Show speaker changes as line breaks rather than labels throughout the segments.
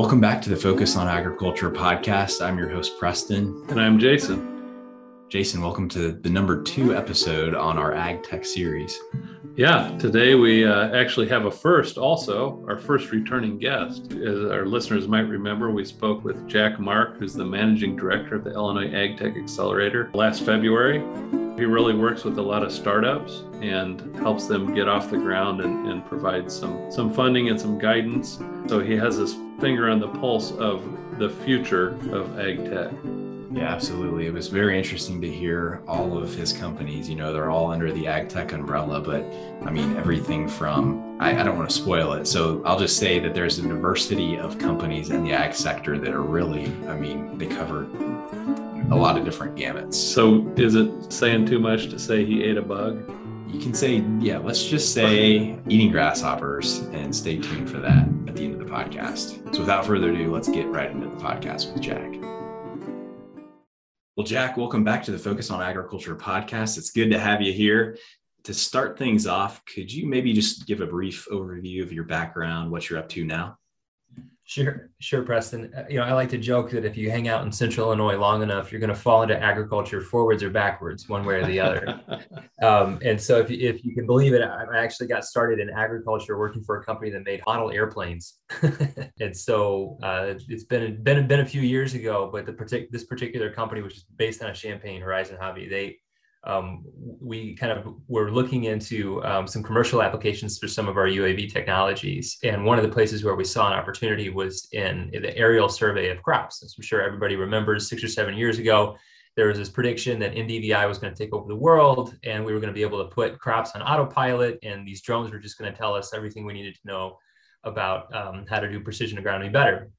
Welcome back to the Focus on Agriculture podcast. I'm your host, Preston.
And I'm Jason.
Jason, welcome to the number two episode on our Ag Tech series.
Yeah, today we uh, actually have a first also, our first returning guest. As our listeners might remember, we spoke with Jack Mark, who's the managing director of the Illinois Ag Tech Accelerator last February. He really works with a lot of startups and helps them get off the ground and, and provides some, some funding and some guidance. So he has his finger on the pulse of the future of ag tech.
Yeah, absolutely. It was very interesting to hear all of his companies. You know, they're all under the ag tech umbrella, but I mean, everything from, I, I, don't want to spoil it. So I'll just say that there's a diversity of companies in the ag sector that are really, I mean, they cover a lot of different gamuts.
So is it saying too much to say he ate a bug?
You can say, yeah, let's just say eating grasshoppers and stay tuned for that at the end of the podcast. So without further ado, let's get right into the podcast with Jack. Well, Jack, welcome back to the Focus on Agriculture podcast. It's good to have you here. To start things off, could you maybe just give a brief overview of your background, what you're up to now?
Sure, sure, Preston. Uh, you know, I like to joke that if you hang out in Central Illinois long enough, you're going to fall into agriculture forwards or backwards, one way or the other. um, and so, if you, if you can believe it, I actually got started in agriculture working for a company that made model airplanes. and so, uh, it's been been been a few years ago, but the partic- this particular company, which is based on a Champaign Horizon hobby, they um, we kind of were looking into um, some commercial applications for some of our UAV technologies. And one of the places where we saw an opportunity was in, the aerial survey of crops. As I'm sure everybody remembers, six or seven years ago, there was this prediction that NDVI was going to take over the world and we were going to be able to put crops on autopilot. And these drones were just going to tell us everything we needed to know about um, how to do precision agronomy better.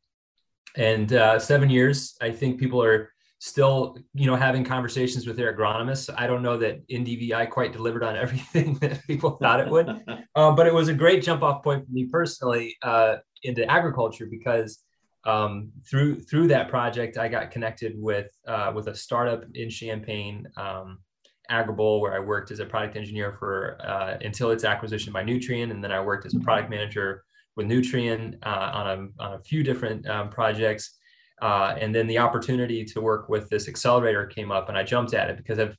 And uh, seven years, I think people are still, you know, having conversations with their agronomists. I don't know that NDVI quite delivered on everything that people thought it would, uh, but it was a great jump off point for me personally uh, into agriculture because um, through through that project, I got connected with uh, with a startup in Champaign. Um, Agrible, where I worked as a product engineer for uh, until its acquisition by Nutrien, and then I worked as a product manager with Nutrien uh, on a on a few different um, projects. Uh, and then the opportunity to work with this accelerator came up, and I jumped at it because I've,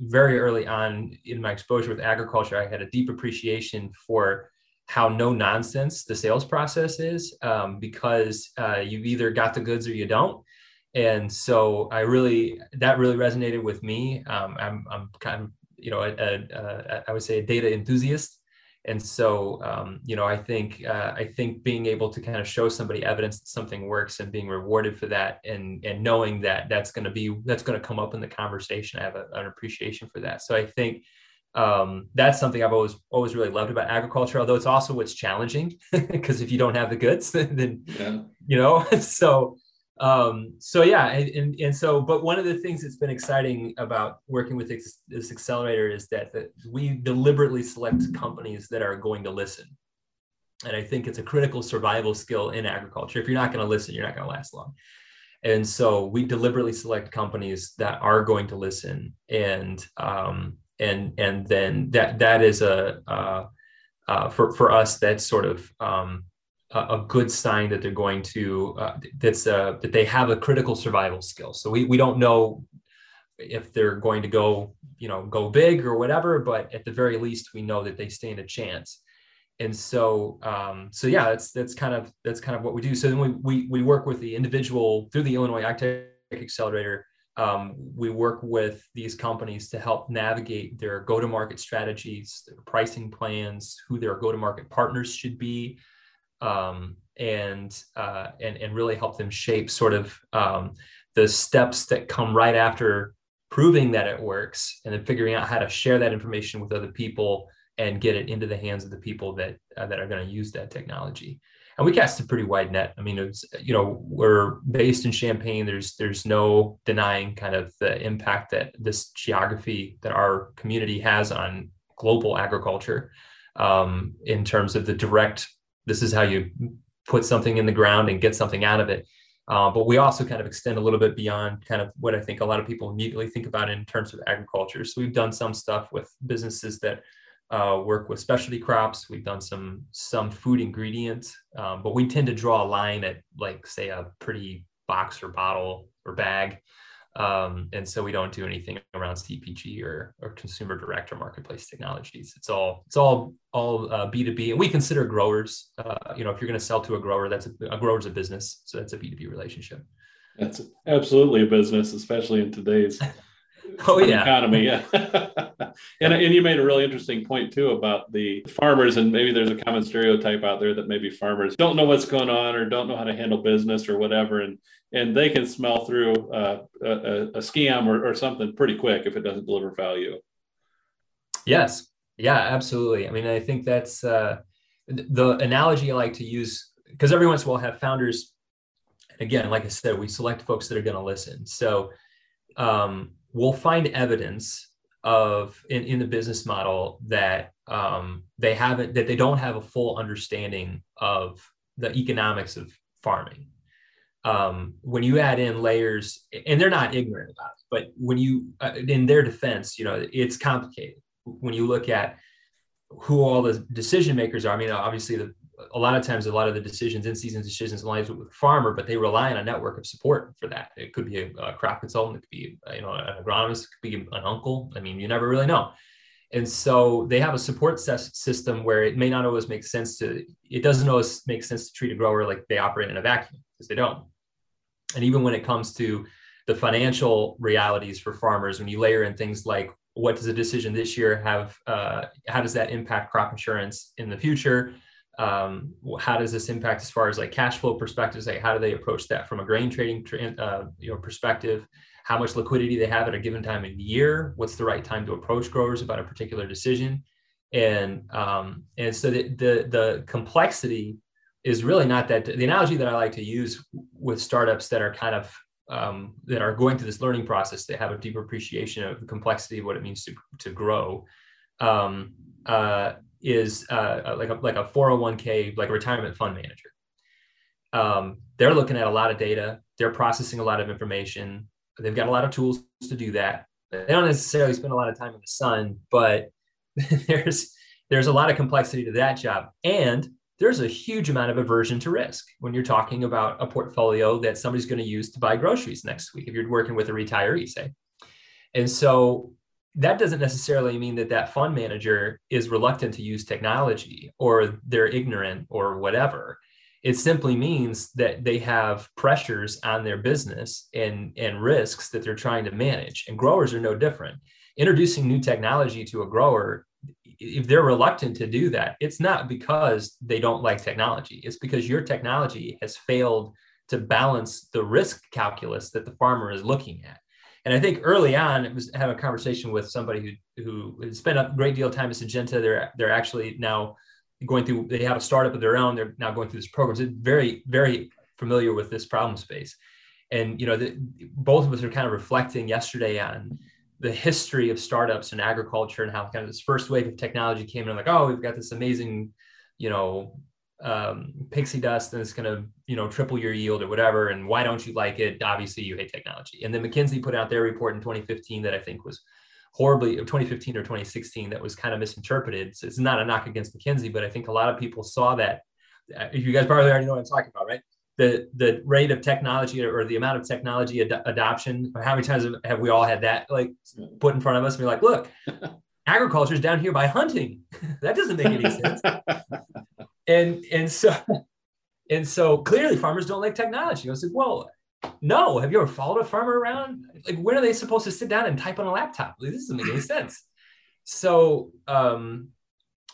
very early on in my exposure with agriculture, I had a deep appreciation for how no nonsense the sales process is um, because uh, you've either got the goods or you don't. And so I really, that really resonated with me. Um, I'm, I'm kind of, you know, a, a, a, I would say a data enthusiast and so um, you know i think uh, i think being able to kind of show somebody evidence that something works and being rewarded for that and and knowing that that's going to be that's going to come up in the conversation i have a, an appreciation for that so i think um, that's something i've always always really loved about agriculture although it's also what's challenging because if you don't have the goods then yeah. you know so um, so yeah and, and so but one of the things that's been exciting about working with this, this accelerator is that, that we deliberately select companies that are going to listen. And i think it's a critical survival skill in agriculture. If you're not going to listen you're not going to last long. And so we deliberately select companies that are going to listen and um, and and then that that is a uh, uh, for for us that's sort of um, a good sign that they're going to uh, that's uh, that they have a critical survival skill. So we we don't know if they're going to go you know go big or whatever, but at the very least we know that they stand a chance. And so um, so yeah, that's that's kind of that's kind of what we do. So then we we we work with the individual through the Illinois AgTech Accelerator. Um, we work with these companies to help navigate their go-to-market strategies, their pricing plans, who their go-to-market partners should be, um, and uh, and and really help them shape sort of um, the steps that come right after proving that it works, and then figuring out how to share that information with other people and get it into the hands of the people that uh, that are going to use that technology. And we cast a pretty wide net. I mean, it's you know we're based in Champaign. There's there's no denying kind of the impact that this geography that our community has on global agriculture um, in terms of the direct this is how you put something in the ground and get something out of it. Uh, but we also kind of extend a little bit beyond kind of what I think a lot of people immediately think about in terms of agriculture. So we've done some stuff with businesses that uh, work with specialty crops. We've done some some food ingredients, um, but we tend to draw a line at like say a pretty box or bottle or bag. Um, and so we don't do anything around CPG or, or consumer direct or marketplace technologies. It's all it's all all uh, B2B, and we consider growers. Uh, you know, if you're going to sell to a grower, that's a, a grower's a business, so that's a B2B relationship.
That's absolutely a business, especially in today's
oh yeah
economy. Yeah, and and you made a really interesting point too about the farmers, and maybe there's a common stereotype out there that maybe farmers don't know what's going on or don't know how to handle business or whatever, and and they can smell through uh, a, a, scam or, or something pretty quick if it doesn't deliver value.
Yes. Yeah, absolutely. I mean, I think that's uh, the analogy I like to use because every once in a while have founders. Again, like I said, we select folks that are going to listen. So um, we'll find evidence of in, in the business model that um, they haven't that they don't have a full understanding of the economics of farming um, when you add in layers, and they're not ignorant about it, but when you, uh, in their defense, you know, it's complicated. When you look at who all the decision makers are, I mean, obviously, the, a lot of times, a lot of the decisions, in season decisions, lies with the farmer, but they rely on a network of support for that. It could be a, a crop consultant, it could be, you know, an agronomist, it could be an uncle. I mean, you never really know. And so they have a support system where it may not always make sense to, it doesn't always make sense to treat a grower like they operate in a vacuum because they don't. And even when it comes to the financial realities for farmers, when you layer in things like what does a decision this year have, uh, how does that impact crop insurance in the future? Um, how does this impact as far as like cash flow perspectives? Like how do they approach that from a grain trading uh, you know perspective? How much liquidity they have at a given time in the year? What's the right time to approach growers about a particular decision? And um, and so the, the the complexity is really not that the analogy that I like to use with startups that are kind of um, that are going through this learning process they have a deeper appreciation of the complexity of what it means to, to grow um, uh, is uh, like a like a 401k like a retirement fund manager. Um, they're looking at a lot of data. They're processing a lot of information. They've got a lot of tools to do that. They don't necessarily spend a lot of time in the sun, but there's there's a lot of complexity to that job. And there's a huge amount of aversion to risk when you're talking about a portfolio that somebody's going to use to buy groceries next week if you're working with a retiree say and so that doesn't necessarily mean that that fund manager is reluctant to use technology or they're ignorant or whatever it simply means that they have pressures on their business and and risks that they're trying to manage and growers are no different introducing new technology to a grower if they're reluctant to do that, it's not because they don't like technology. It's because your technology has failed to balance the risk calculus that the farmer is looking at. And I think early on, it was have a conversation with somebody who who spent a great deal of time at Syngenta. They're they're actually now going through. They have a startup of their own. They're now going through this program. So very very familiar with this problem space. And you know, the, both of us are kind of reflecting yesterday on the history of startups in agriculture and how kind of this first wave of technology came in like oh we've got this amazing you know um, pixie dust and it's going to you know triple your yield or whatever and why don't you like it? Obviously you hate technology. And then mckinsey put out their report in 2015 that i think was horribly 2015 or 2016 that was kind of misinterpreted. So it's not a knock against mckinsey but i think a lot of people saw that uh, you guys probably already know what i'm talking about right? The the rate of technology or the amount of technology ad- adoption how many times have we all had that like put in front of us and be like look agriculture is down here by hunting. That doesn't make any sense. And and so and so clearly farmers don't like technology. I was like well no. Have you ever followed a farmer around? Like when are they supposed to sit down and type on a laptop? Like, this doesn't make any sense. So um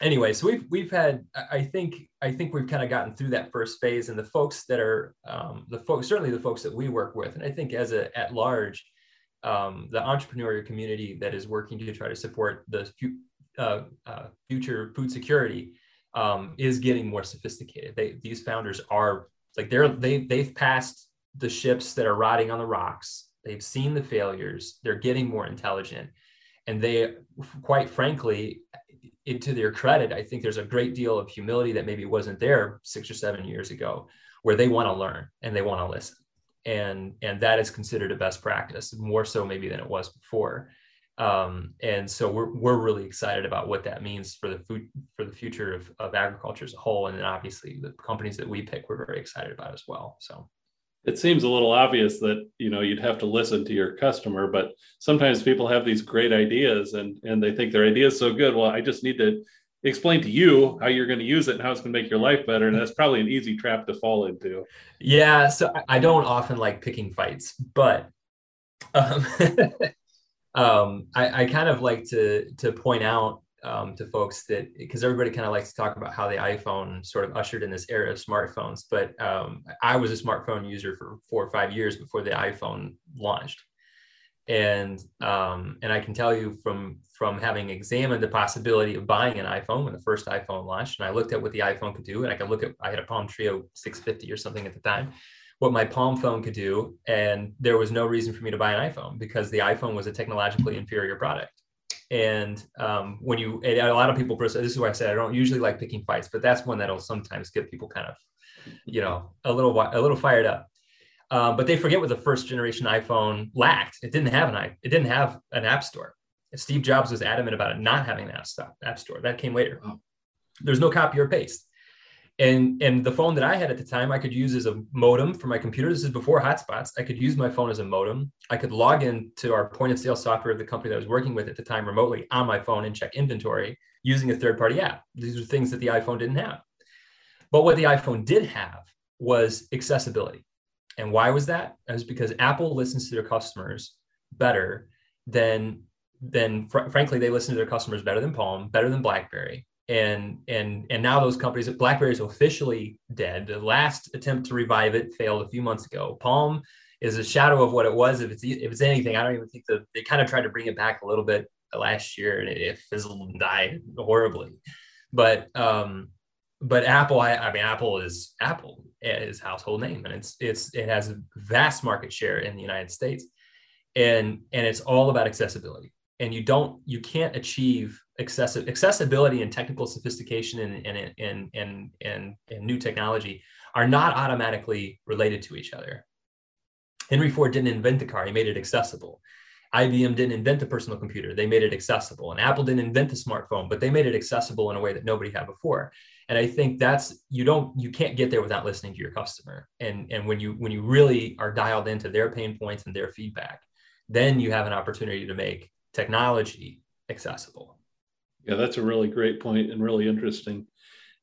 anyway, so we've we've had I think I think we've kind of gotten through that first phase, and the folks that are um, the folks certainly the folks that we work with, and I think as a at large, um, the entrepreneurial community that is working to try to support the uh, uh, future food security um, is getting more sophisticated. They these founders are like they're they they've passed the ships that are rotting on the rocks. They've seen the failures. They're getting more intelligent, and they quite frankly to their credit, I think there's a great deal of humility that maybe wasn't there six or seven years ago, where they want to learn and they want to listen, and and that is considered a best practice more so maybe than it was before. Um, and so we're, we're really excited about what that means for the food for the future of, of agriculture as a whole. And then obviously the companies that we pick, we're very excited about as well. So
it seems a little obvious that you know you'd have to listen to your customer, but sometimes people have these great ideas and and they think their idea is so good. Well, I just need to explain to you how you're going to use it and how it's going to make your life better. And that's probably an easy trap to fall into.
Yeah. So I don't often like picking fights, but um, um, I, I, kind of like to to point out um, to folks that because everybody kind of likes to talk about how the iPhone sort of ushered in this era of smartphones, but um, I was a smartphone user for four or five years before the iPhone launched, and um, and I can tell you from from having examined the possibility of buying an iPhone when the first iPhone launched, and I looked at what the iPhone could do, and I could look at I had a Palm Treo 650 or something at the time, what my Palm phone could do, and there was no reason for me to buy an iPhone because the iPhone was a technologically inferior product. And um, when you, and a lot of people, this is why I said I don't usually like picking fights, but that's one that'll sometimes get people kind of, you know, a little a little fired up. Um, but they forget what the first generation iPhone lacked. It didn't have an it didn't have an app store. Steve Jobs was adamant about it not having an app, app store. That came later. There's no copy or paste and and the phone that i had at the time i could use as a modem for my computer this is before hotspots i could use my phone as a modem i could log in to our point of sale software of the company that i was working with at the time remotely on my phone and check inventory using a third party app these are things that the iphone didn't have but what the iphone did have was accessibility and why was that? Was because apple listens to their customers better than than fr- frankly they listen to their customers better than palm better than blackberry. And and and now those companies blackberry is officially dead. The last attempt to revive it failed a few months ago. Palm is a shadow of what it was if it's if it's anything. I don't even think that they kind of tried to bring it back a little bit last year and it, it fizzled and died horribly. But um but apple I, I mean apple is apple is household name and it's it's it has a vast market share in the united states and and it's all about accessibility. And you don't you can't achieve excessive accessibility and technical sophistication and and, and and and and new technology are not automatically related to each other. Henry ford didn't invent the car he made it accessible. Ibm didn't invent the personal computer they made it accessible. And apple didn't invent the smartphone but they made it accessible in a way that nobody had before and i think that's you don't you can't get there without listening to your customer and and when you when you really are dialed into their pain points and their feedback then you have an opportunity to make technology accessible.
Yeah, that's a really great point and really interesting.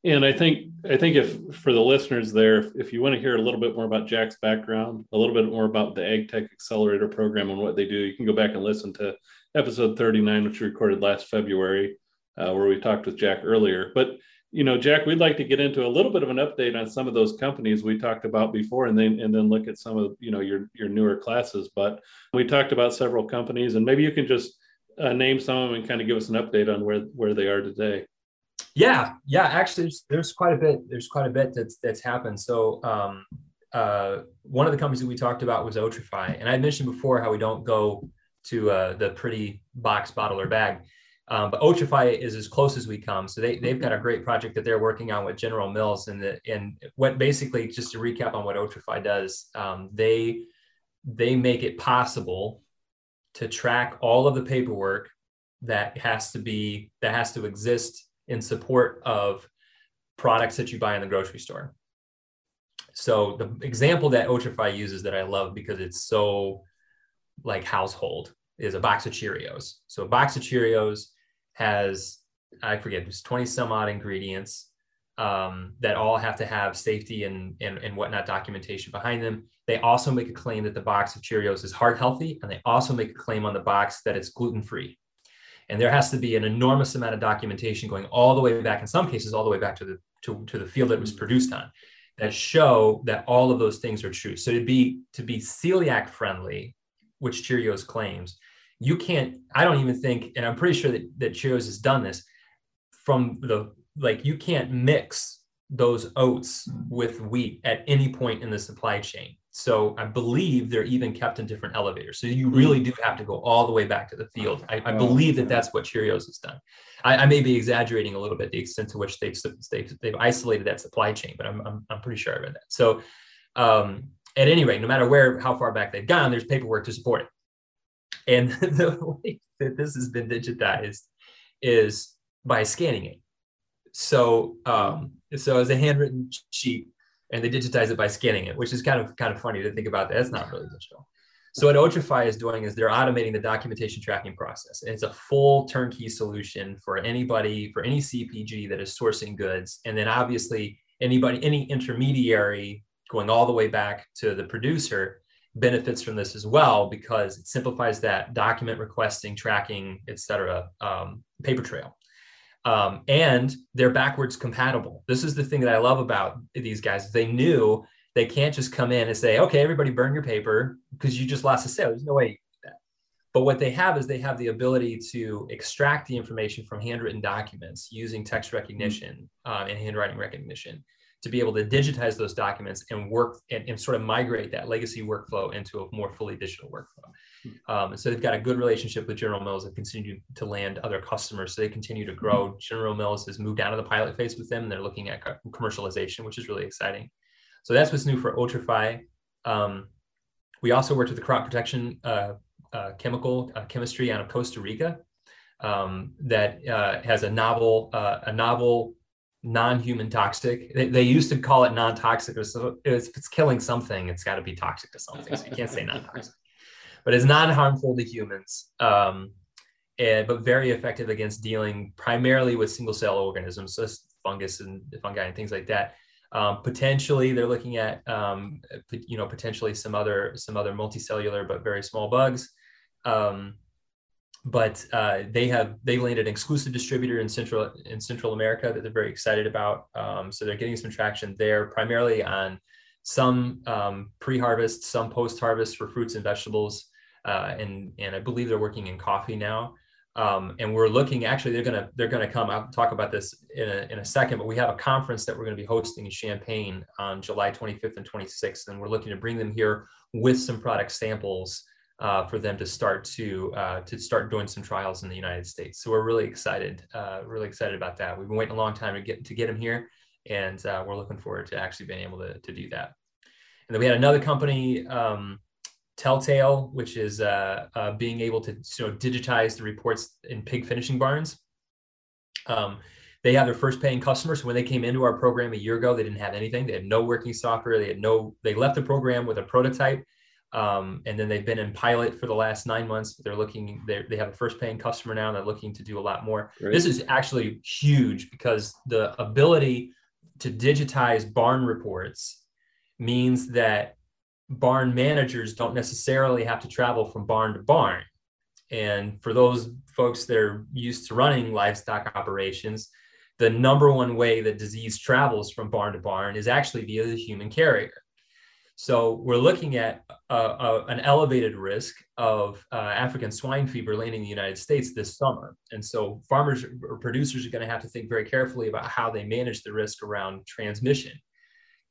And I think I think if for the listeners there, if, you want to hear a little bit more about Jack's background, a little bit more about the AgTech Accelerator program and what they do, you can go back and listen to episode 39, which we recorded last February, uh, where we talked with Jack earlier. But you know, Jack, we'd like to get into a little bit of an update on some of those companies we talked about before, and then and then look at some of you know your your newer classes. But we talked about several companies, and maybe you can just uh, name some of them and kind of give us an update on where where they are today.
Yeah, yeah. Actually, there's, there's quite a bit. There's quite a bit that's that's happened. So um, uh, one of the companies that we talked about was Otrafy, and I mentioned before how we don't go to uh, the pretty box, bottle, or bag. Um, but Otrafy is as close as we come. So they, they've got a great project that they're working on with General Mills. And, the, and what basically, just to recap on what Otrafy does, um, they, they make it possible to track all of the paperwork that has to be, that has to exist in support of products that you buy in the grocery store. So the example that Otrafy uses that I love because it's so like household is a box of Cheerios. So a box of Cheerios has I forget, there's 20 some odd ingredients um, that all have to have safety and, and, and whatnot documentation behind them. They also make a claim that the box of Cheerios is heart healthy, and they also make a claim on the box that it's gluten free. And there has to be an enormous amount of documentation going all the way back, in some cases, all the way back to the to, to the field that it was produced on, that show that all of those things are true. So to be to be celiac friendly, which Cheerios claims, you can't i don't even think and i'm pretty sure that, that cheerios has done this from the like you can't mix those oats with wheat at any point in the supply chain. So i believe they're even kept in different elevators. So you really do have to go all the way back to the field. I, I believe that that's what cheerios has done. I, I, may be exaggerating a little bit the extent to which they've, they've, they've isolated that supply chain but i'm, I'm, I'm pretty sure i read that so um, at any rate no matter where how far back they've gone there's paperwork to support it And the way that this has been digitized is by scanning it. So, um, so as a handwritten sheet, and they digitize it by scanning it, which is kind of kind of funny to think about. That. That's not really digital. So what Otrafy is doing is they're automating the documentation tracking process. And it's a full turnkey solution for anybody, for any CPG that is sourcing goods. And then obviously anybody, any intermediary going all the way back to the producer benefits from this as well because it simplifies that document requesting, tracking, et cetera, um, paper trail. Um, and they're backwards compatible. This is the thing that I love about these guys. They knew they can't just come in and say, okay, everybody burn your paper because you just lost a sale. There's no way that. But what they have is they have the ability to extract the information from handwritten documents using text recognition uh, and handwriting recognition to be able to digitize those documents and work and, and, sort of migrate that legacy workflow into a more fully digital workflow. Um, so they've got a good relationship with General Mills and continue to land other customers. So they continue to grow. General Mills has moved out of the pilot phase with them and they're looking at commercialization, which is really exciting. So that's what's new for Otrafy. Um, we also worked with the crop protection uh, uh, chemical uh, chemistry out of Costa Rica um, that uh, has a novel, uh, a novel non-human toxic. They, they, used to call it non-toxic. So if it's killing something, it's got to be toxic to something. So you can't say non-toxic, but it's non-harmful to humans. Um, and, but very effective against dealing primarily with single cell organisms, so fungus and fungi and things like that. Um, potentially, they're looking at um, you know potentially some other some other multicellular but very small bugs. Um, but uh, they have they landed an exclusive distributor in central in Central America that they're very excited about. Um, so they're getting some traction there, primarily on some um, pre-harvest, some post-harvest for fruits and vegetables, uh, and and I believe they're working in coffee now. Um, and we're looking actually they're gonna they're gonna come i'll talk about this in a, in a second but we have a conference that we're going to be hosting in champaign on july 25th and 26th and we're looking to bring them here with some product samples uh, for them to start to uh, to start doing some trials in the united states so we're really excited uh, really excited about that we've been waiting a long time to get to get them here and uh, we're looking forward to actually being able to, to do that and then we had another company um, Telltale, which is uh, uh, being able to you know, digitize the reports in pig finishing barns. Um, they have their first paying customers. So when they came into our program a year ago, they didn't have anything. They had no working software. They had no. They left the program with a prototype, um, and then they've been in pilot for the last nine months. They're looking. They're, they have a first paying customer now. And they're looking to do a lot more. This is actually huge because the ability to digitize barn reports means that barn managers don't necessarily have to travel from barn to barn. And for those folks that are used to running livestock operations, the number one way that disease travels from barn to barn is actually via the human carrier. So we're looking at an elevated risk of uh, African swine fever landing in the United States this summer. And so farmers or producers are going to have to think very carefully about how they manage the risk around transmission.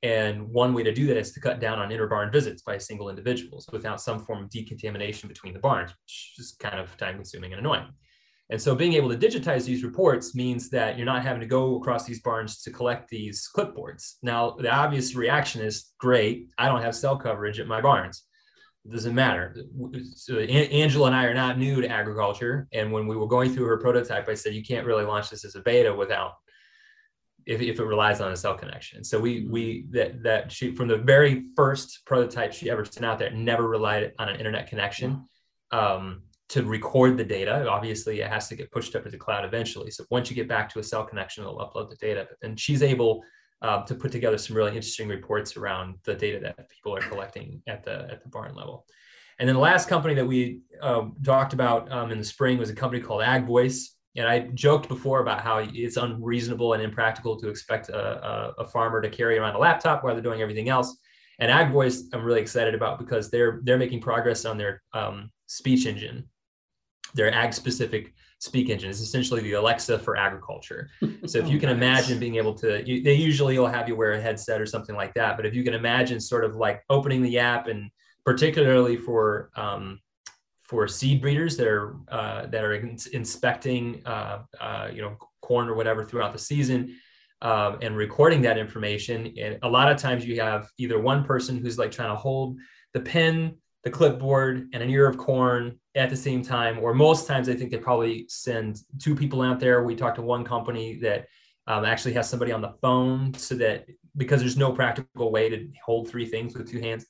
And one way to do that is to cut down on inter-barn visits by single individuals without some form of decontamination between the barns, which is kind of time consuming and annoying. And so being able to digitize these reports means that you're not having to go across these barns to collect these clipboards. Now, the obvious reaction is great, I don't have cell coverage at my barns. It doesn't matter. So Angela and I are not new to agriculture. And when we were going through her prototype, I said, you can't really launch this as a beta without if, if it relies on a cell connection. So we we that that she from the very first prototype she ever sent out there never relied on an internet connection um, to record the data. Obviously, it has to get pushed up to the cloud eventually. So once you get back to a cell connection, it'll upload the data. Then she's able uh, to put together some really interesting reports around the data that people are collecting at the at the barn level. And then the last company that we uh, talked about um, in the spring was a company called AgVoice. And I joked before about how it's unreasonable and impractical to expect a, a, a, farmer to carry around a laptop while they're doing everything else. And AgVoice, I'm really excited about because they're they're making progress on their um, speech engine, their ag specific speak engine is essentially the Alexa for agriculture. So if you can imagine being able to, you, they usually will have you wear a headset or something like that. But if you can imagine sort of like opening the app and particularly for um, for seed breeders that are uh, that are in- inspecting uh, uh, you know corn or whatever throughout the season um, and recording that information. And a lot of times you have either one person who's like trying to hold the pen, the clipboard, and an ear of corn at the same time, or most times, I think they probably send two people out there. We talked to one company that um, actually has somebody on the phone so that because there's no practical way to hold three things with two hands.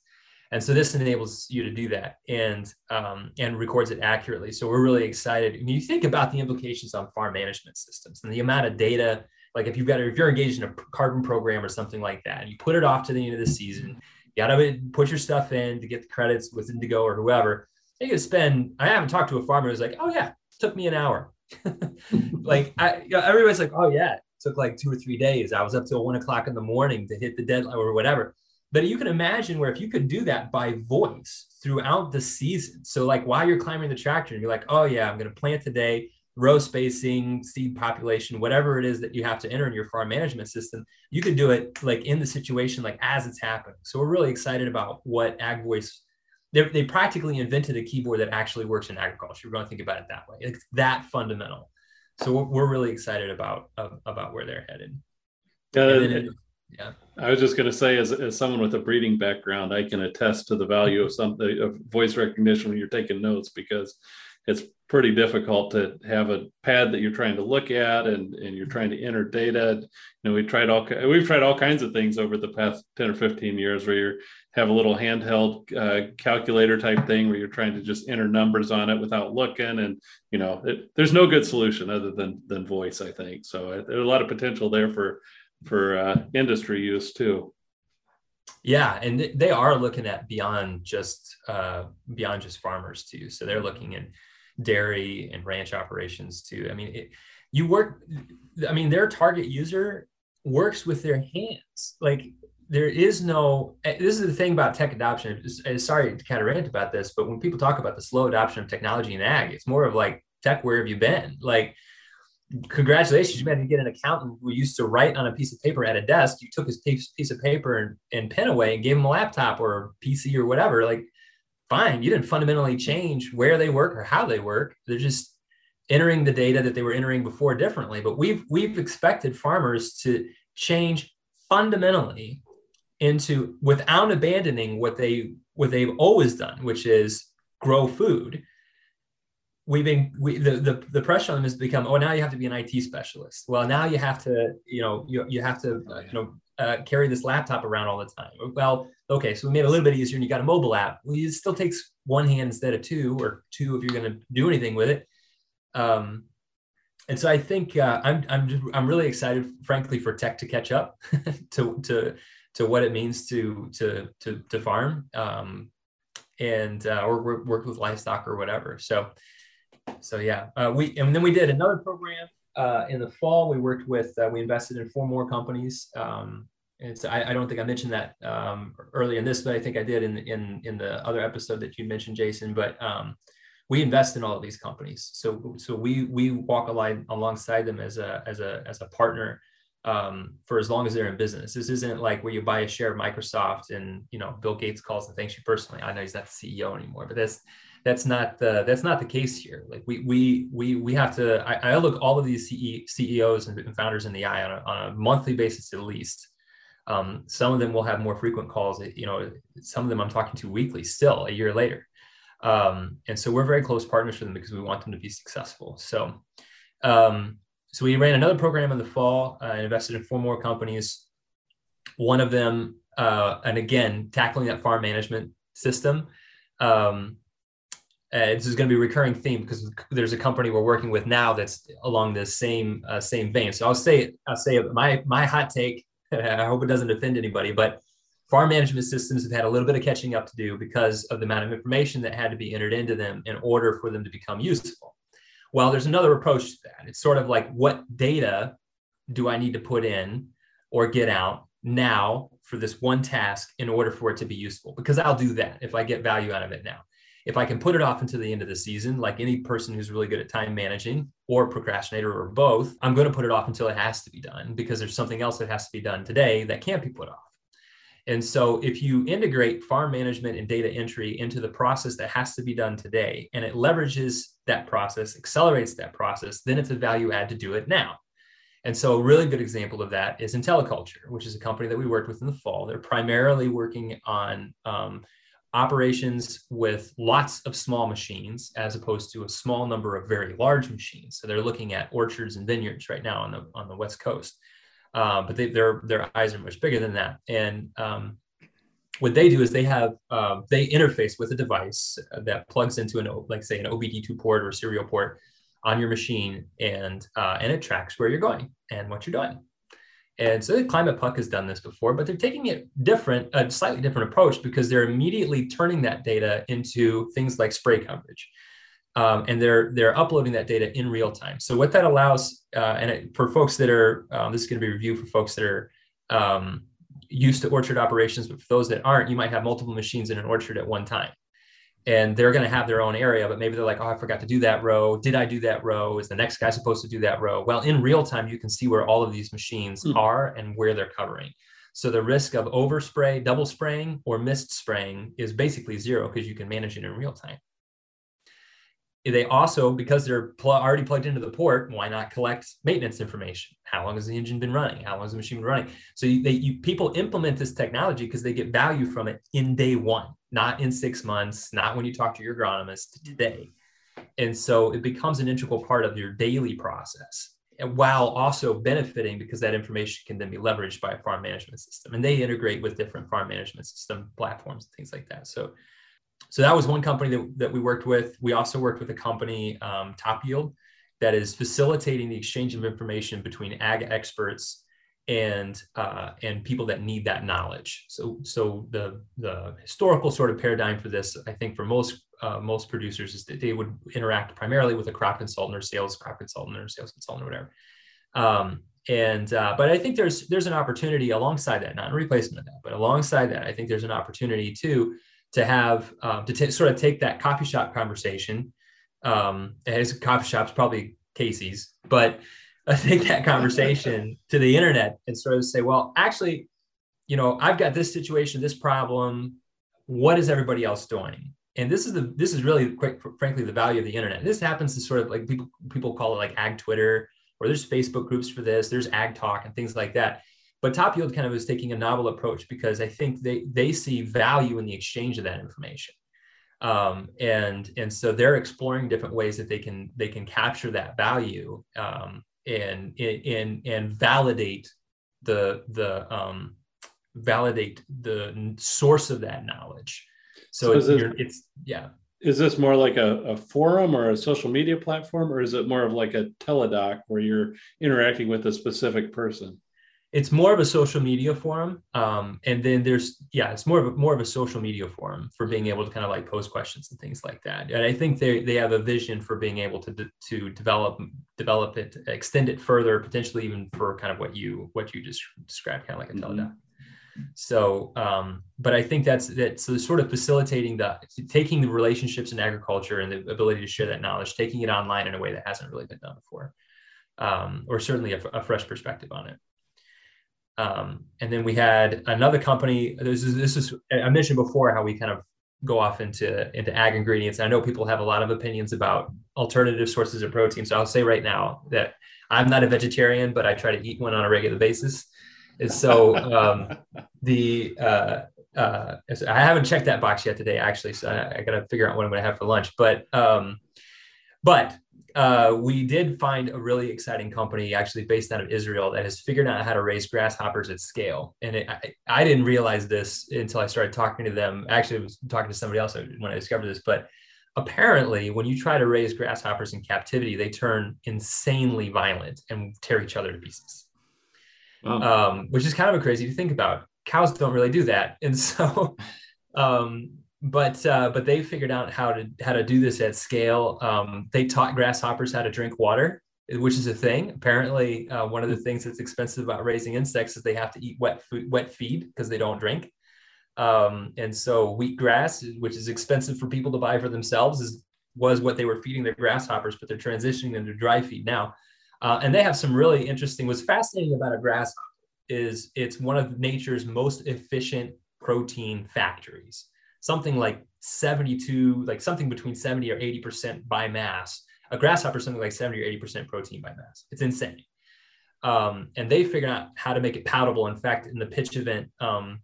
And so this enables you to do that and um, and records it accurately. So we're really excited. When you think about the implications on farm management systems and the amount of data, like if you've got if you're engaged in a carbon program or something like that, and you put it off to the end of the season, you got to put your stuff in to get the credits with Indigo or whoever. You could spend. I haven't talked to a farmer who's like, oh yeah, took me an hour. like I, you know, everybody's like, oh yeah, took like two or three days. I was up till one o'clock in the morning to hit the deadline or whatever. But you can imagine where if you could do that by voice throughout the season. So like while you're climbing the tractor and you're like, oh yeah, I'm going to plant today, row spacing, seed population, whatever it is that you have to enter in your farm management system, you could do it like in the situation, like as it's happening. So we're really excited about what Ag Voice. They, they practically invented a keyboard that actually works in agriculture. We're going to think about it that way. It's that fundamental. So we're, we're really excited about about where they're headed.
Uh, yeah. I was just going to say, as, as someone with a breeding background, I can attest to the value of something of voice recognition when you're taking notes because it's pretty difficult to have a pad that you're trying to look at and, and you're trying to enter data. You know, we tried all we've tried all kinds of things over the past 10 or 15 years where you have a little handheld uh, calculator type thing where you're trying to just enter numbers on it without looking. And you know it, there's no good solution other than than voice i think. So uh, there's a lot of potential there for for uh, industry use too.
Yeah and they are looking at beyond just uh, beyond just farmers too. So they're looking at dairy and ranch operations too. I mean, it, you work, I mean, their target user works with their hands. Like there is no, eh, this is the thing about tech adoption. sorry to kind of rant about this, but when people talk about the slow adoption of technology in ag, it's more of like tech, where have you been? Like, congratulations, you managed to get an accountant who used to write on a piece of paper at a desk. You took his piece of paper and, and pen away and gave him a laptop or a PC or whatever. Like fine. You didn't fundamentally change where they work or how they work. They're just entering the data that they were entering before differently. But we've we've expected farmers to change fundamentally into without abandoning what they what they've always done, which is grow food. We've been we the, the the pressure on them has become oh now you have to be an IT specialist. Well now you have to you know you, you have to uh, you know uh, carry this laptop around all the time. Well, okay, so we made it a little bit easier, and you got a mobile app. Well, it still takes one hand instead of two, or two if you're going to do anything with it. Um, and so I think uh, I'm I'm just, I'm really excited, frankly, for tech to catch up to to to what it means to to to to farm um, and uh, or work with livestock or whatever. So so yeah, uh, we and then we did another program uh, in the fall. We worked with uh, we invested in four more companies. Um, it's I, I, don't think I mentioned that um, early in this, but I think I did in in in the other episode that you mentioned, Jason. But um, we invest in all of these companies, so so we we walk line alongside them as a as a as a partner um, for as long as they're in business. This isn't like where you buy a share of Microsoft and you know Bill Gates calls and thanks you personally. I know he's not the CEO anymore, but that's that's not the that's not the case here. Like we we we we have to. I, I look all of these CEOs and founders in the eye on a, on a monthly basis at least um, some of them will have more frequent calls. You know, some of them I'm talking to weekly still a year later. Um, and so we're very close partners with them because we want them to be successful. So, um, so we ran another program in the fall uh, and invested in four more companies. One of them, uh, and again, tackling that farm management system. Um, uh, this is going to be a recurring theme because there's a company we're working with now that's along this same uh, same vein. So I'll say I'll say my my hot take I hope it doesn't offend anybody, but farm management systems have had a little bit of catching up to do because of the amount of information that had to be entered into them in order for them to become useful. Well, there's another approach to that. It's sort of like what data do I need to put in or get out now for this one task in order for it to be useful? Because I'll do that if I get value out of it now. If I can put it off until the end of the season, like any person who's really good at time managing or procrastinator or both, I'm going to put it off until it has to be done because there's something else that has to be done today that can't be put off. And so if you integrate farm management and data entry into the process that has to be done today and it leverages that process, accelerates that process, then it's a value add to do it now. And so a really good example of that is IntelliCulture, which is a company that we worked with in the fall. They're primarily working on um, operations with lots of small machines as opposed to a small number of very large machines. So they're looking at orchards and vineyards right now on the on the west coast, uh, but they, their their eyes are much bigger than that. And um, what they do is they have uh, they interface with a device that plugs into an like say an OBD2 port or serial port on your machine, and uh, and it tracks where you're going and what you're doing. And so the Climate Puck has done this before, but they're taking it different, a slightly different approach because they're immediately turning that data into things like spray coverage. Um, and they're they're uploading that data in real time. So what that allows, uh, and it, for folks that are, um, this is going to be reviewed for folks that are um, used to orchard operations, but for those that aren't, you might have multiple machines in an orchard at one time and they're going to have their own area, but maybe they're like, oh, I forgot to do that row. Did I do that row? Is the next guy supposed to do that row? Well, in real time, you can see where all of these machines mm. are and where they're covering. So the risk of overspray, double spraying, or missed spraying is basically zero because you can manage it in real time. They also, because they're pl- already plugged into the port, why not collect maintenance information? How long has the engine been running? How long has the machine been running? So you, they, you, people implement this technology because they get value from it in day one not in six months, not when you talk to your agronomist today. And so it becomes an integral part of your daily process and while also benefiting because that information can then be leveraged by a farm management system and they integrate with different farm management system platforms and things like that. So, so that was one company that, that we worked with. We also worked with a company, um, Top Yield, that is facilitating the exchange of information between ag experts and uh, and people that need that knowledge. So so the the historical sort of paradigm for this, I think, for most uh, most producers is that they would interact primarily with a crop consultant or sales crop consultant or sales consultant or whatever. Um, and uh, but I think there's there's an opportunity alongside that, not in replacement of that, but alongside that, I think there's an opportunity too to have um, to t- sort of take that coffee shop conversation. Um, as coffee shops probably Casey's, but take that conversation to the internet and sort of say, well, actually, you know, I've got this situation, this problem. What is everybody else doing? And this is the this is really quite frankly the value of the internet. This happens to sort of like people people call it like ag Twitter, or there's Facebook groups for this, there's ag talk and things like that. But Top Yield kind of is taking a novel approach because I think they they see value in the exchange of that information. Um, and and so they're exploring different ways that they can they can capture that value um, and and and validate the the um, validate the source of that knowledge. So, so it, it's yeah.
Is this more like a, a forum or a social media platform, or is it more of like a teledoc where you're interacting with a specific person?
It's more of a social media forum um, and then there's yeah it's more of a more of a social media forum for being able to kind of like post questions and things like that. And i think they they have a vision for being able to to develop develop it extend it further potentially even for kind of what you what you just described kind of like a mm-hmm. teledoc. So um, but i think that's that's so sort of facilitating the taking the relationships in agriculture and the ability to share that knowledge taking it online in a way that hasn't really been done before um, or certainly a, a fresh perspective on it um, and then we had another company. This is this is I mentioned before how we kind of go off into into ag ingredients. I know people have a lot of opinions about alternative sources of protein. So I'll say right now that I'm not a vegetarian, but I try to eat one on a regular basis. And so um, the uh, uh, I haven't checked that box yet today, actually. So I, I got to figure out what I'm going to have for lunch. But um, but uh, we did find a really exciting company actually based out of Israel that has figured out how to raise grasshoppers at scale. And it, I, I, didn't realize this until I started talking to them. Actually, I was talking to somebody else when I discovered this, but apparently when you try to raise grasshoppers in captivity, they turn insanely violent and tear each other to pieces. Wow. Um, which is kind of a crazy to think about. Cows don't really do that. And so um, but uh, but they figured out how to how to do this at scale. Um, they taught grasshoppers how to drink water, which is a thing. Apparently, uh, one of the things that's expensive about raising insects is they have to eat wet food, wet feed because they don't drink. Um, and so wheatgrass, which is expensive for people to buy for themselves, is was what they were feeding their grasshoppers, but they're transitioning them to dry feed now. Uh, and they have some really interesting. What's fascinating about a grasshopper is it's one of nature's most efficient protein factories something like 72, like something between 70 or 80% by mass. A grasshopper something like 70 or 80% protein by mass. It's insane. Um, and they figured out how to make it palatable. In fact, in the pitch event um,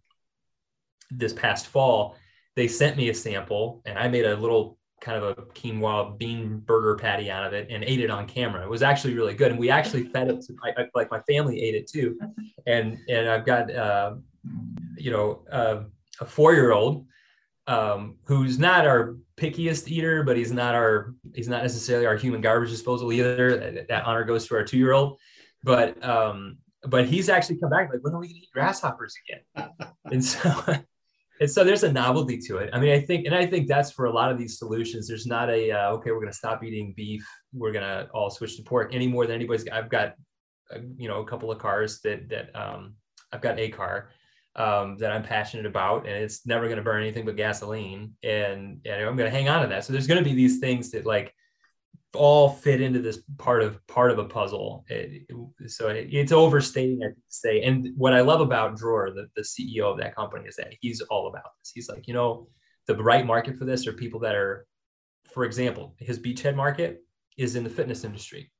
this past fall, they sent me a sample and I made a little kind of a quinoa bean burger patty out of it and ate it on camera. It was actually really good. And we actually fed it to I, like my family ate it too. And, and I've got, uh, you know, uh, a four-year-old um, who's not our pickiest eater, but he's not our, he's not necessarily our human garbage disposal either. That, honor goes to our two-year-old, but, um, but he's actually come back like, when are we gonna eat grasshoppers again? and so and so there's a novelty to it. I mean, I think, and I think that's for a lot of these solutions. There's not a uh, okay, we're going to stop eating beef. We're going to all switch to pork any more than anybody's. I've got, uh, you know, a couple of cars that that um, I've got a car um, that I'm passionate about, and it's never going to burn anything but gasoline, and and I'm going to hang on to that. So there's going to be these things that like all fit into this part of part of a puzzle. It, it, so it, it's overstating to say. And what I love about Dror, the, the CEO of that company, is that he's all about this. He's like, you know, the right market for this are people that are, for example, his beachhead market is in the fitness industry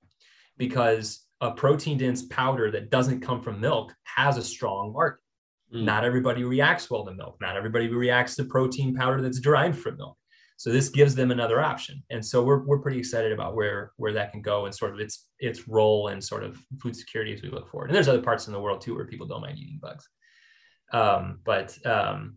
because a protein dense powder that doesn't come from milk has a strong market. Mm. Not everybody reacts well to milk. Not everybody reacts to protein powder that's derived from milk. So this gives them another option. And so we're, we're pretty excited about where, where that can go and sort of its, its role in sort of food security as we look forward. And there's other parts in the world too, where people don't mind eating bugs. Um, but, um,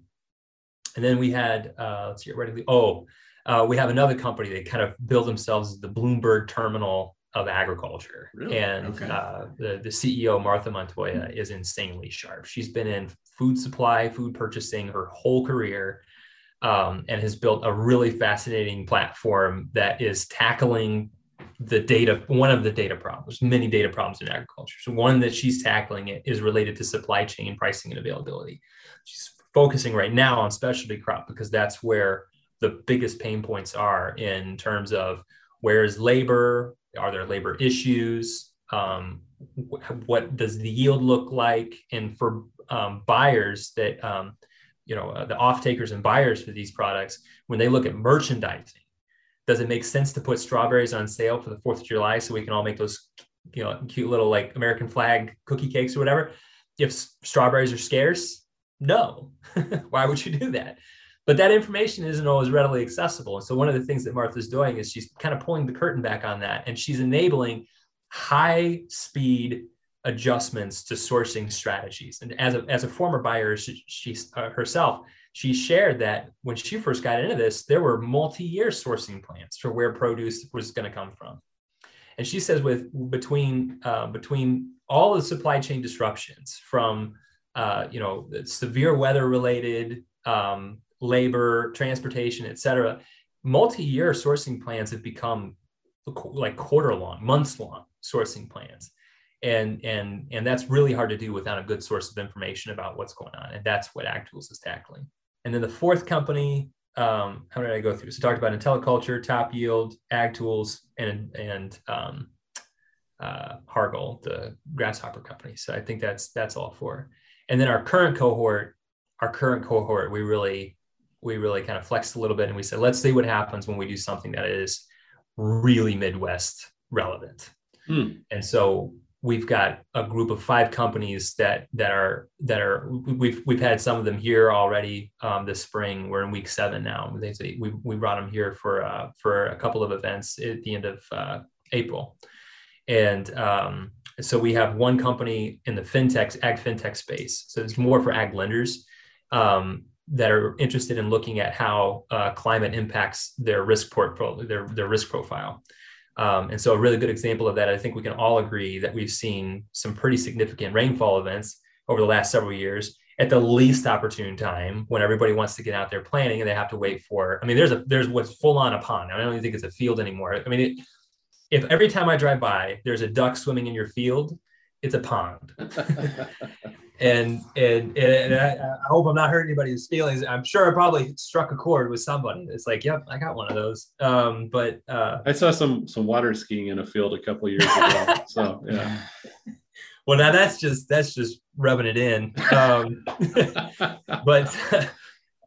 and then we had, uh, let's see, where did we, oh, uh, we have another company that kind of build themselves the Bloomberg terminal of agriculture. Really? And okay. uh, the, the CEO, Martha Montoya, is insanely sharp. She's been in food supply, food purchasing her whole career um, and has built a really fascinating platform that is tackling the data one of the data problems many data problems in agriculture. So one that she's tackling it is related to supply chain pricing and availability. She's focusing right now on specialty crop because that's where the biggest pain points are in terms of where is labor are there labor issues um, what does the yield look like? And for um, buyers that um, you know uh, the off takers and buyers for these products when they look at merchandising does it make sense to put strawberries on sale for the fourth of july so we can all make those you know cute little like american flag cookie cakes or whatever? If strawberries are scarce no. Why would you do that? But that information isn't always readily accessible. And so one of the things that martha's doing is she's kind of pulling the curtain back on that and she's enabling high speed adjustments to sourcing strategies. And as a, as a former buyer, she, she uh, herself, she shared that when she first got into this, there were multi-year sourcing plans for where produce was going to come from. And she says, with between uh, between all the supply chain disruptions from uh, you know severe weather related um, labor, transportation, et cetera, multi-year sourcing plans have become like quarter long, months long sourcing plans. And and and that's really hard to do without a good source of information about what's going on. And that's what AgTools is tackling. And then the fourth company um, how did i go through? So talked about intelliculture top yield AgTools and and um, uh, Hargol the grasshopper company. So i think that's that's all four. And then our current cohort our current cohort we really we really kind of flexed a little bit and we said let's see what happens when we do something that is really midwest relevant hmm. and so we've got a group of five companies that that are that are we've we've had some of them here already um, this spring. We're in week seven now. They we we brought them here for uh, for a couple of events at the end of uh, April, and um, so we have one company in the fintech ag fintech space. So it's more for ag lenders. Um, that are interested in looking at how uh, climate impacts their risk portfolio, their, their risk profile. Um, and so, a really good example of that, I think we can all agree that we've seen some pretty significant rainfall events over the last several years at the least opportune time when everybody wants to get out there planning and they have to wait for. I mean, there's a there's what's full on a pond. I don't even think it's a field anymore. I mean, it, if every time I drive by there's a duck swimming in your field, it's a pond. and and and I, I, hope I'm not hurting anybody's feelings. I'm sure I probably struck a chord with somebody. It's like, yep, I got one of those. Um, but uh,
I saw some some water skiing in a field a couple years ago. so yeah.
Well, now that's just that's just rubbing it in. Um, but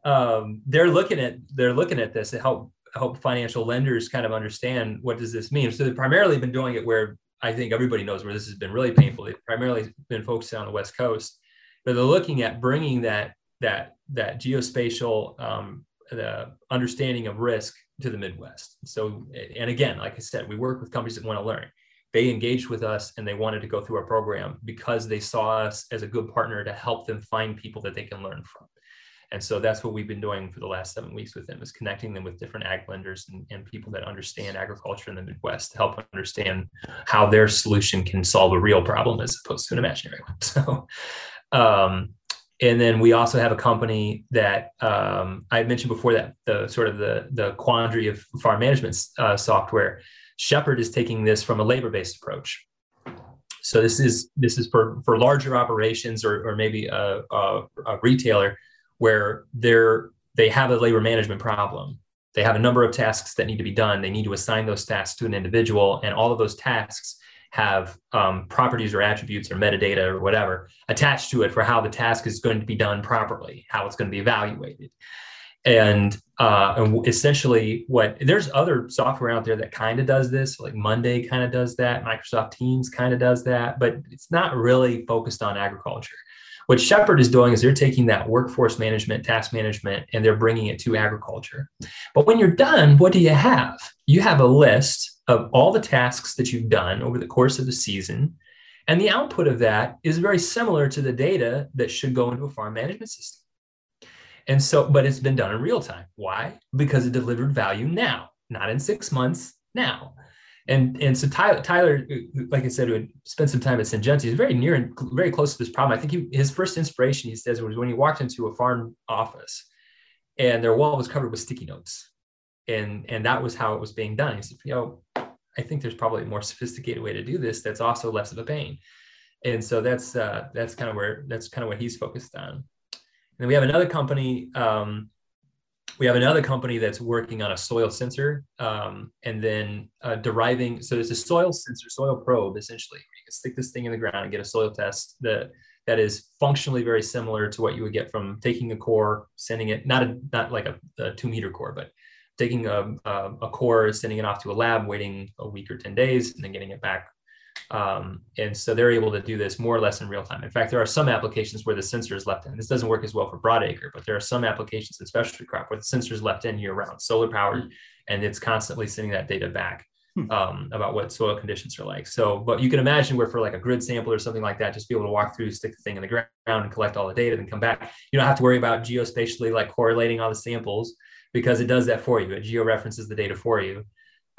um, they're looking at they're looking at this to help help financial lenders kind of understand what does this mean. So they've primarily been doing it where I think everybody knows where this has been really painful. They've primarily been focusing on the West Coast but they're looking at bringing that that that geospatial um, the understanding of risk to the Midwest. So, and again, like I said, we work with companies that want to learn. They engaged with us and they wanted to go through our program because they saw us as a good partner to help them find people that they can learn from. And so that's what we've been doing for the last seven weeks with them is connecting them with different ag lenders and, and people that understand agriculture in the Midwest to help understand how their solution can solve a real problem as opposed to an imaginary one. So, um, and then we also have a company that um, I mentioned before that the sort of the the quandary of farm management uh, software. Shepherd is taking this from a labor-based approach. So this is this is for for larger operations or, or maybe a, a, a retailer where they're they have a labor management problem. They have a number of tasks that need to be done. They need to assign those tasks to an individual, and all of those tasks have um, properties or attributes or metadata or whatever attached to it for how the task is going to be done properly, how it's going to be evaluated. And, uh, and essentially, what there's other software out there that kind of does this, like Monday kind of does that, Microsoft Teams kind of does that, but it's not really focused on agriculture. What Shepherd is doing is they're taking that workforce management, task management, and they're bringing it to agriculture. But when you're done, what do you have? You have a list of all the tasks that you've done over the course of the season. And the output of that is very similar to the data that should go into a farm management system. And so, but it's been done in real time. Why? Because it delivered value now, not in six months, now. And and so Tyler, Tyler, like I said, would spend some time at Syngenta, he's very near and very close to this problem. I think he, his first inspiration, he says, was when he walked into a farm office, and their wall was covered with sticky notes, and and that was how it was being done. He said, you know, I think there's probably a more sophisticated way to do this that's also less of a pain. And so that's uh, that's kind of where that's kind of what he's focused on. And then we have another company um, we have another company that's working on a soil sensor um, and then uh, deriving. So there's a soil sensor, soil probe, essentially. You can stick this thing in the ground and get a soil test that that is functionally very similar to what you would get from taking a core, sending it not a not like a, a two meter core, but taking a, a, a core, sending it off to a lab, waiting a week or ten days, and then getting it back um, and so they're able to do this more or less in real time. In fact, there are some applications where the sensor is left in. This doesn't work as well for broadacre, but there are some applications in specialty crop where the sensor is left in year round, solar powered, mm-hmm. and it's constantly sending that data back hmm. um, about what soil conditions are like. So, but you can imagine where for like a grid sample or something like that, just be able to walk through, stick the thing in the ground and collect all the data, then come back. You don't have to worry about geospatially like correlating all the samples because it does that for you. It georeferences the data for you,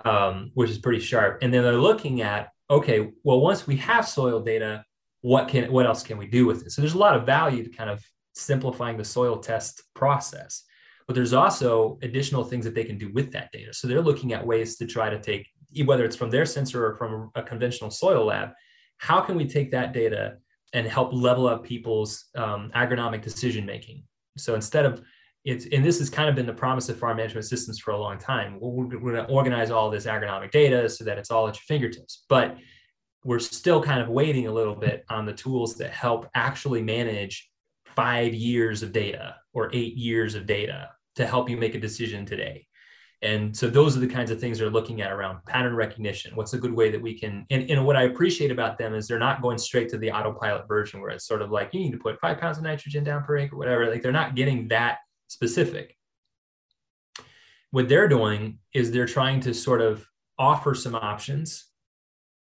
um, which is pretty sharp. And then they're looking at okay, well, once we have soil data, what can what else can we do with it? So there's a lot of value to kind of simplifying the soil test process. But there's also additional things that they can do with that data. So they're looking at ways to try to take, whether it's from their sensor or from a conventional soil lab, how can we take that data and help level up people's um, agronomic decision making? So instead of it's and this has kind of been the promise of farm management systems for a long time. We're, we're going to organize all this agronomic data so that it's all at your fingertips, but we're still kind of waiting a little bit on the tools that help actually manage five years of data or eight years of data to help you make a decision today. And so those are the kinds of things they're looking at around pattern recognition. What's a good way that we can, and, and what I appreciate about them is they're not going straight to the autopilot version where it's sort of like you need to put five pounds of nitrogen down per acre, whatever. Like they're not getting that specific. What they're doing is they're trying to sort of offer some options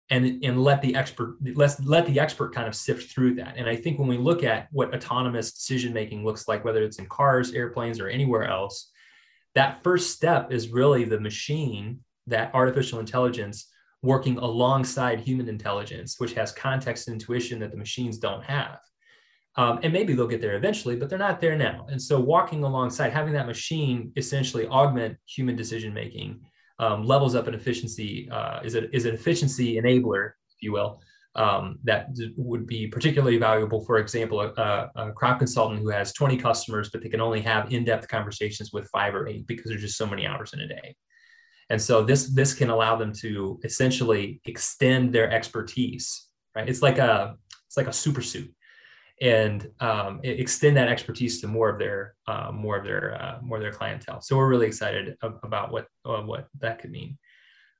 and, and let the expert let, let the expert kind of sift through that. And I think when we look at what autonomous decision making looks like, whether it's in cars, airplanes, or anywhere else, that first step is really the machine, that artificial intelligence working alongside human intelligence, which has context and intuition that the machines don't have. Um, and maybe they'll get there eventually, but they're not there now. And so, walking alongside, having that machine essentially augment human decision making, um, levels up an efficiency uh, is, a, is an efficiency enabler, if you will, um, that would be particularly valuable. For example, a, a, crop consultant who has 20 customers, but they can only have in-depth conversations with five or eight because there's just so many hours in a day. And so this this can allow them to essentially extend their expertise. Right? It's like a it's like a super suit and um, extend that expertise to more of their uh, more of their uh, more of their clientele. So we're really excited about what uh, what that could mean.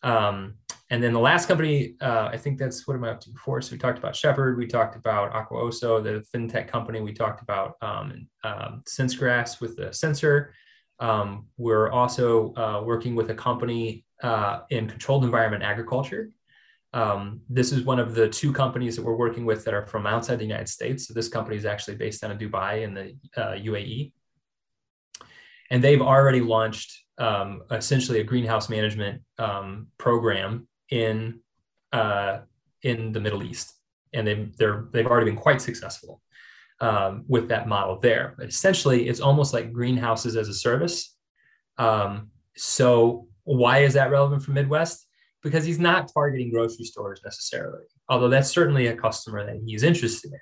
Um, and then the last company, uh, I think that's what am I up to before? So we talked about Shepherd, we talked about Aquaoso, the fintech company. We talked about um, um, SenseGrass with the sensor. Um, we're also uh, working with a company uh, in controlled environment agriculture. Um, this is one of the two companies that we're working with that are from outside the United States. So this company is actually based out of Dubai in the UAE. Uh, and they've already launched um, essentially a greenhouse management um, program in uh, in the Middle East, and they they're they've already been quite successful um, with that model there. But essentially, it's almost like greenhouses as a service. Um, so why is that relevant for Midwest? Because he's not targeting grocery stores necessarily, although that's certainly a customer that he's interested in.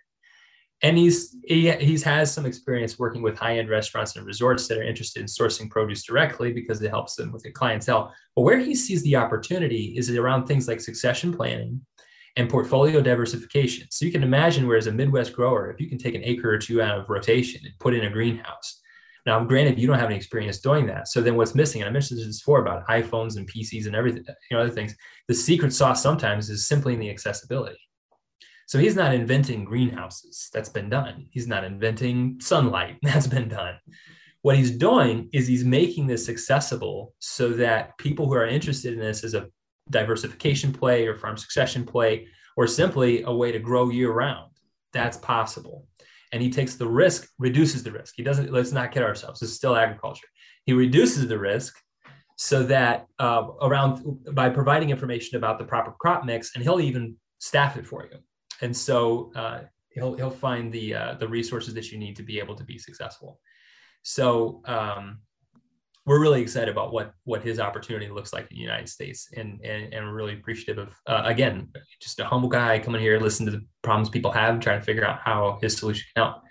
And he's he, he's has some experience working with high-end restaurants and resorts that are interested in sourcing produce directly because it helps them with the clientele. But where he sees the opportunity is around things like succession planning and portfolio diversification. So you can imagine whereas a midwest grower if you can take an acre or two out of rotation and put in a greenhouse now granted you don't have any experience doing that so then what's missing and i mentioned this before about iphones and pcs and everything you know other things the secret sauce sometimes is simply in the accessibility so he's not inventing greenhouses. That's been done. He's not inventing sunlight. That's been done. What he's doing is he's making this accessible so that people who are interested in this as a diversification play or farm succession play, or simply a way to grow year round, that's possible. And he takes the risk, reduces the risk. He doesn't, let's not kid ourselves. It's still agriculture. He reduces the risk so that uh, around by providing information about the proper crop mix, and he'll even staff it for you and so uh, he'll he'll find the uh, the resources that you need to be able to be successful. So um, we're really excited about what what his opportunity looks like in the United States, and and, and we're really appreciative of uh, again just a humble guy coming here, listen to the problems people have, trying to figure out how his solution can help.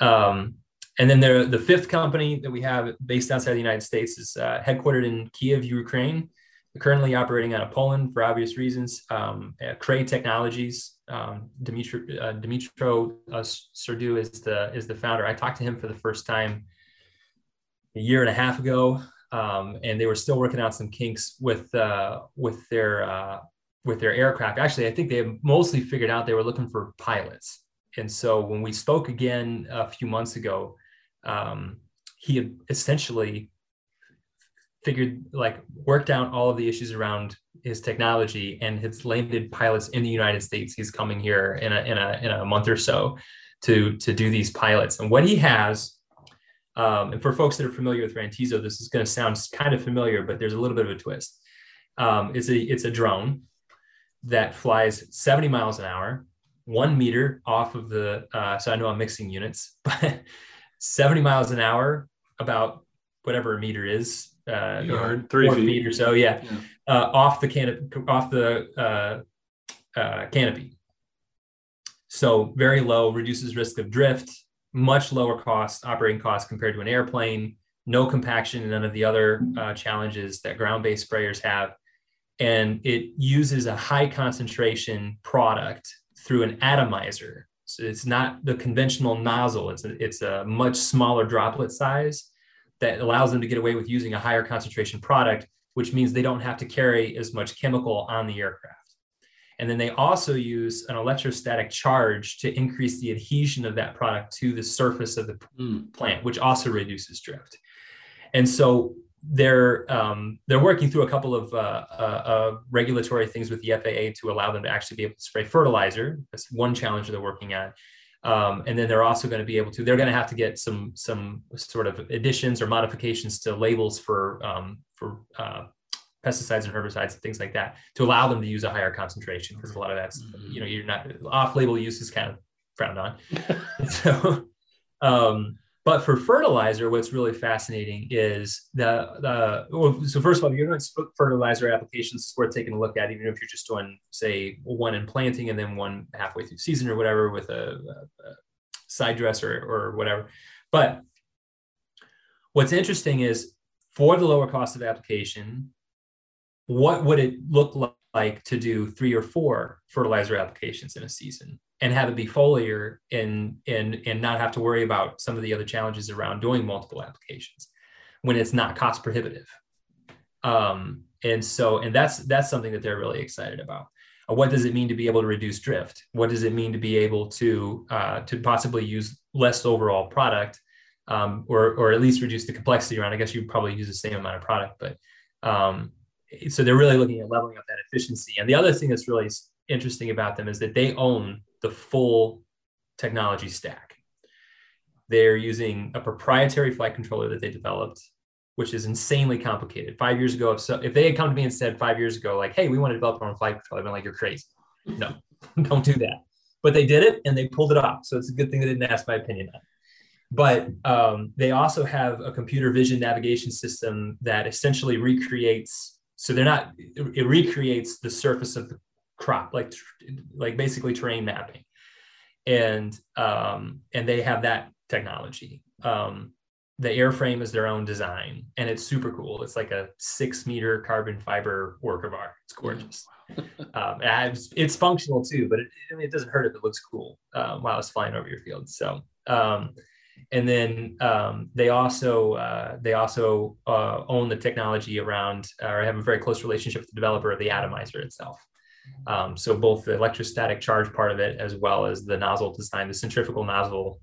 Um, and then the the fifth company that we have based outside the United States is uh, headquartered in Kiev, Ukraine currently operating out of Poland for obvious reasons. Um, Kray Technologies, um, uh, Dimitro uh, Serdu is the is the founder. I talked to him for the first time a year and a half ago, um, and they were still working out some kinks with uh, with their uh, with their aircraft. Actually, I think they mostly figured out they were looking for pilots. And so when we spoke again a few months ago, um, he had essentially figured like worked out all of the issues around his technology and has landed pilots in the United States. He's coming here in a in a in a month or so to to do these pilots. And what he has, um, and for folks that are familiar with Rantizo, this is going to sound kind of familiar, but there's a little bit of a twist. Um, it's a it's a drone that flies 70 miles an hour, one meter off of the. Uh, so I know I'm mixing units, but 70 miles an hour, about whatever a meter is, uh,
yard, three feet.
feet. or so. Yeah, yeah. Uh, off the canopy, off the uh, uh, canopy. So very low, reduces risk of drift, much lower cost operating cost compared to an airplane. No compaction none of the other uh, challenges that ground-based sprayers have, and it uses a high concentration product through an atomizer. So it's not the conventional nozzle. It's a, it's a much smaller droplet size that allows them to get away with using a higher concentration product, which means they don't have to carry as much chemical on the aircraft. And then they also use an electrostatic charge to increase the adhesion of that product to the surface of the mm. plant, which also reduces drift. And so they're um, they're working through a couple of uh, uh, uh, regulatory things with the FAA to allow them to actually be able to spray fertilizer. That's one challenge they're working on. Um, and then they're also going to be able to they're going to have to get some some sort of additions or modifications to labels for um, for uh, pesticides and herbicides and things like that to allow them to use a higher concentration because a lot of that's mm-hmm. you know you're not off-label use is kind of frowned on so um, but for fertilizer, what's really fascinating is the, the well, so first of all, you're doing fertilizer applications, it's worth taking a look at, even if you're just doing, say, one in planting and then one halfway through season or whatever with a, a, a side dress or, or whatever. But what's interesting is for the lower cost of application, what would it look like to do three or four fertilizer applications in a season? and have it be foliar and and and not have to worry about some of the other challenges around doing multiple applications when it's not cost prohibitive um, and so and that's that's something that they're really excited about uh, what does it mean to be able to reduce drift what does it mean to be able to uh, to possibly use less overall product um, or or at least reduce the complexity around. I guess you probably use the same amount of product, but um, so they're really looking at leveling up that efficiency. And the other thing that's really interesting about them is that they own the full technology stack. They're using a proprietary flight controller that they developed, which is insanely complicated. Five years ago, if, so, if they had come to me and said five years ago, like, "Hey, we want to develop our own flight controller," I've been like, "You're crazy. No, don't do that." But they did it, and they pulled it off. So it's a good thing they didn't ask my opinion on. It. But um, they also have a computer vision navigation system that essentially recreates. So they're not. It recreates the surface of the crop, like like basically terrain mapping, and um, and they have that technology. Um, the airframe is their own design, and it's super cool. It's like a six meter carbon fiber work of art. It's gorgeous. um, it's, it's, functional too, but it, it doesn't hurt if it looks cool um, while it's flying over your field. So, um, and then um, they also uh, they also uh, own the technology around or have a very close relationship with the developer of the atomizer itself. Um, so both the electrostatic charge part of it as well as the nozzle design, the centrifugal nozzle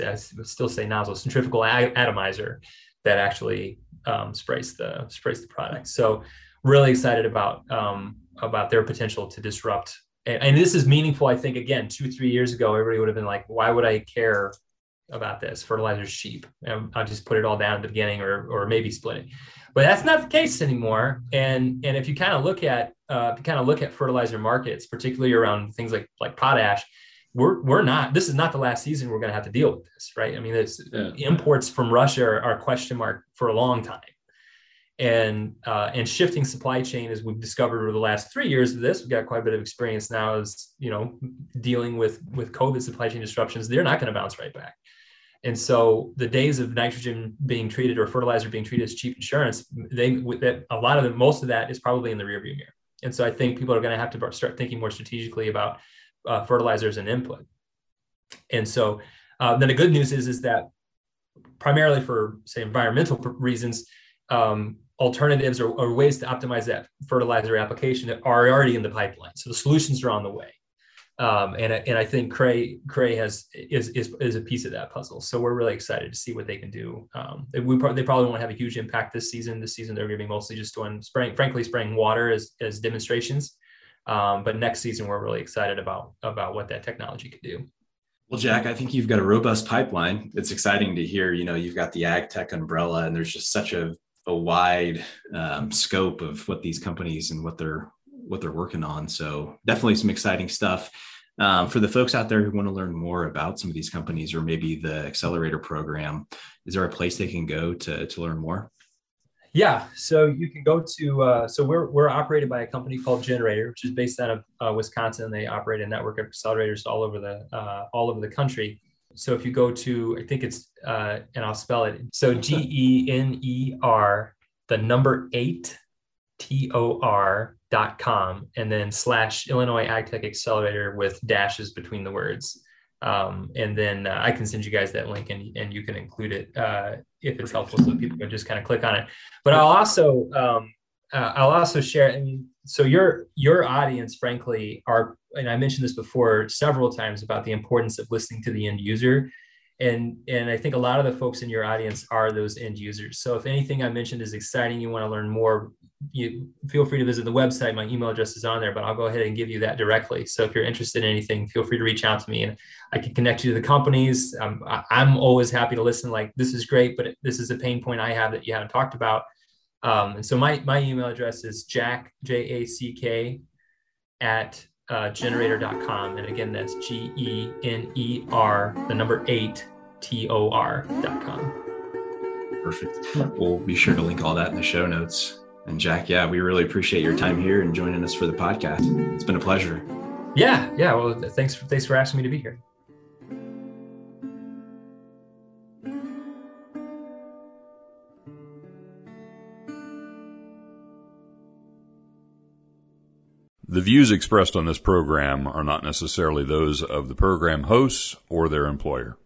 I still say nozzle, centrifugal atomizer that actually um, sprays the sprays the product. So really excited about um, about their potential to disrupt. And, and, this is meaningful. I think again, two three years ago, everybody would have been like, "Why would I care about this? Fertilizer's cheap. And I'll just put it all down at the beginning, or or maybe split it." But that's not the case anymore. And and if you kind of look at uh, if you kind of look at fertilizer markets, particularly around things like like potash, we're we're not this is not the last season we're going to have to deal with this right i mean this yeah. imports from russia are, are, question mark for a long time and uh, and shifting supply chain as we've discovered over the last three years of this we've got quite a bit of experience now as you know dealing with with covid supply chain disruptions they're not going to bounce right back and so the days of nitrogen being treated or fertilizer being treated as cheap insurance they that a lot of the most of that is probably in the rearview mirror and so i think people are going to have to start thinking more strategically about uh, fertilizers and input. And so uh, then the good news is, is that primarily for say environmental reasons, um, alternatives or, or, ways to optimize that fertilizer application are already in the pipeline. So the solutions are on the way. Um, and, and I think Kray Kray has is, is, is a piece of that puzzle. So we're really excited to see what they can do. Um, we, they probably won't have a huge impact this season. This season they're going to be mostly just doing spraying, frankly, spraying water as, as demonstrations. Um, but next season, we're really excited about about what that technology could do.
Well, Jack, I think you've got a robust pipeline. It's exciting to hear. You know, you've got the ag tech umbrella, and there's just such a a wide um, scope of what these companies and what they're what they're working on. So definitely some exciting stuff. Um, for the folks out there who want to learn more about some of these companies or maybe the accelerator program, is there a place they can go to to learn more?
Yeah, so you can go to uh, so we're we're operated by a company called gener8tor, which is based out of uh, Wisconsin. They operate a network of accelerators all over the uh, all over the country. So if you go to, I think it's uh, and I'll spell it. So G E N E R, the number eight T O R dot com, and then slash Illinois AgTech Accelerator with dashes between the words. Um, and then uh, I can send you guys that link and, and you can include it uh, if it's helpful so people can just kind of click on it. But I'll also um, uh, I'll also share. I mean, so your your audience, frankly, are and I mentioned this before several times about the importance of listening to the end user. And, and I think a lot of the folks in your audience are those end users. So if anything I mentioned is exciting, you want to learn more, you feel free to visit the website. My email address is on there, but I'll go ahead and give you that directly. So if you're interested in anything, feel free to reach out to me and I can connect you to the companies. Um, I'm always happy to listen. Like this is great, but this is a pain point I have that you haven't talked about. Um, and so my, my email address is jack, J A C K at uh, gener8tor.com. And again, that's G E N E R, the number eight, T O R.com.
Perfect. We'll be sure to link all that in the show notes. And Jack, yeah, we really appreciate your time here and joining us for the podcast. It's been a pleasure.
Yeah, yeah. Well, thanks for, thanks for asking me to be here.
The views expressed on this program are not necessarily those of the program hosts or their employer.